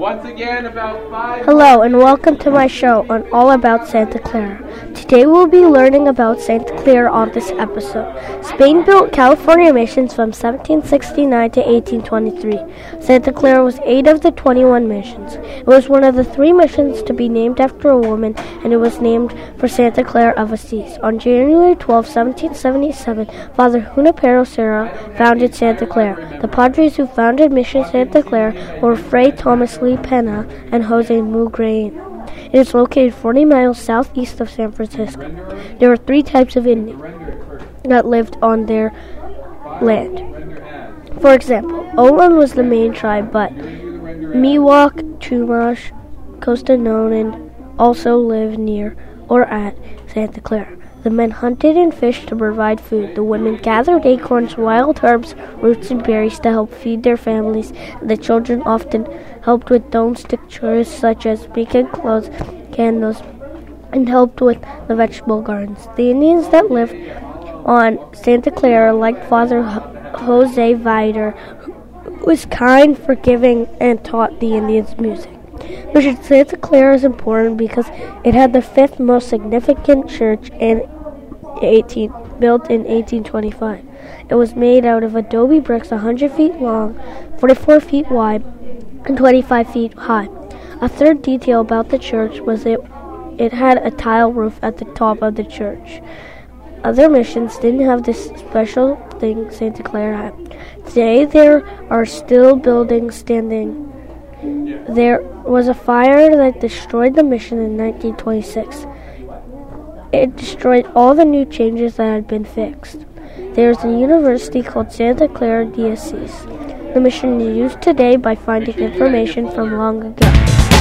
Hello and welcome to my show on All About Santa Clara. Today we'll be learning about Santa Clara on this episode. Spain built California missions from 1769 to 1823. Santa Clara was eight of the 21 missions. It was one of the three missions to be named after a woman, and it was named for Santa Clara of Assisi. On January 12, 1777, Father Junipero Serra founded Santa Clara. The padres who founded Mission Santa Clara were Fray Thomas Lee Pena and Jose Mugrain. It is located 40 miles southeast of San Francisco. There were three types of Indians that lived on their land. For example, Olin was the main tribe, but Miwok, Chumash, Costanoan also lived near or at Santa Clara. The men hunted and fished to provide food. The women gathered acorns, wild herbs, roots, and berries to help feed their families. The children often helped with domestic chores such as making clothes, candles, and helped with the vegetable gardens. The Indians that lived on Santa Clara liked Father Jose Viader, who was kind, forgiving, and taught the Indians music. Mission Santa Clara is important because it had the fifth most significant church in 18, built in 1825. It was made out of adobe bricks 100 feet long, 44 feet wide, and 25 feet high. A third detail about the church was it it had a tile roof at the top of the church. Other missions didn't have this special thing Santa Clara had. Today there are still buildings standing there was a fire that destroyed the mission in 1926. It destroyed all the new changes that had been fixed. There is a university called Santa Clara Assis. The mission is used today by finding information from long ago.